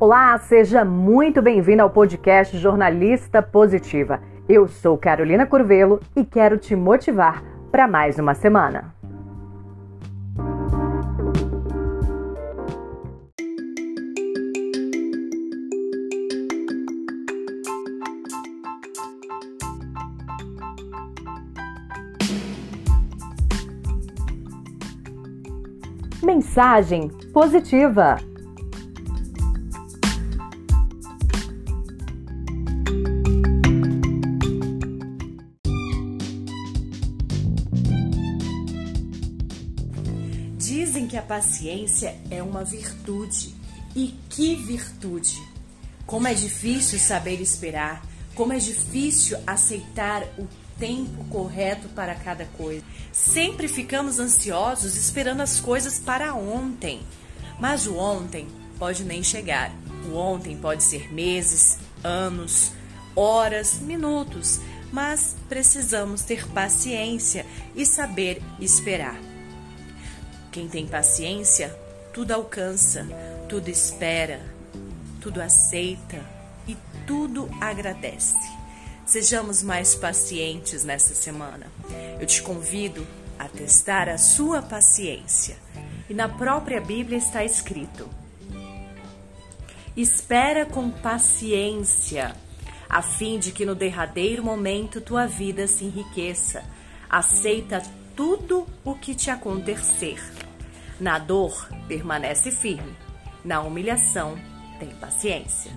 Olá, seja muito bem-vindo ao podcast Jornalista Positiva. Eu sou Carolina Curvelo e quero te motivar para mais uma semana. Mensagem positiva. Dizem que a paciência é uma virtude. E que virtude! Como é difícil saber esperar, como é difícil aceitar o tempo correto para cada coisa. Sempre ficamos ansiosos esperando as coisas para ontem. Mas o ontem pode nem chegar. O ontem pode ser meses, anos, horas, minutos, mas precisamos ter paciência e saber esperar. Quem tem paciência, tudo alcança, tudo espera, tudo aceita e tudo agradece. Sejamos mais pacientes nessa semana. Eu te convido a testar a sua paciência. E na própria Bíblia está escrito: Espera com paciência, a fim de que no derradeiro momento tua vida se enriqueça. Aceita tudo o que te acontecer. Na dor, permanece firme. Na humilhação, tem paciência.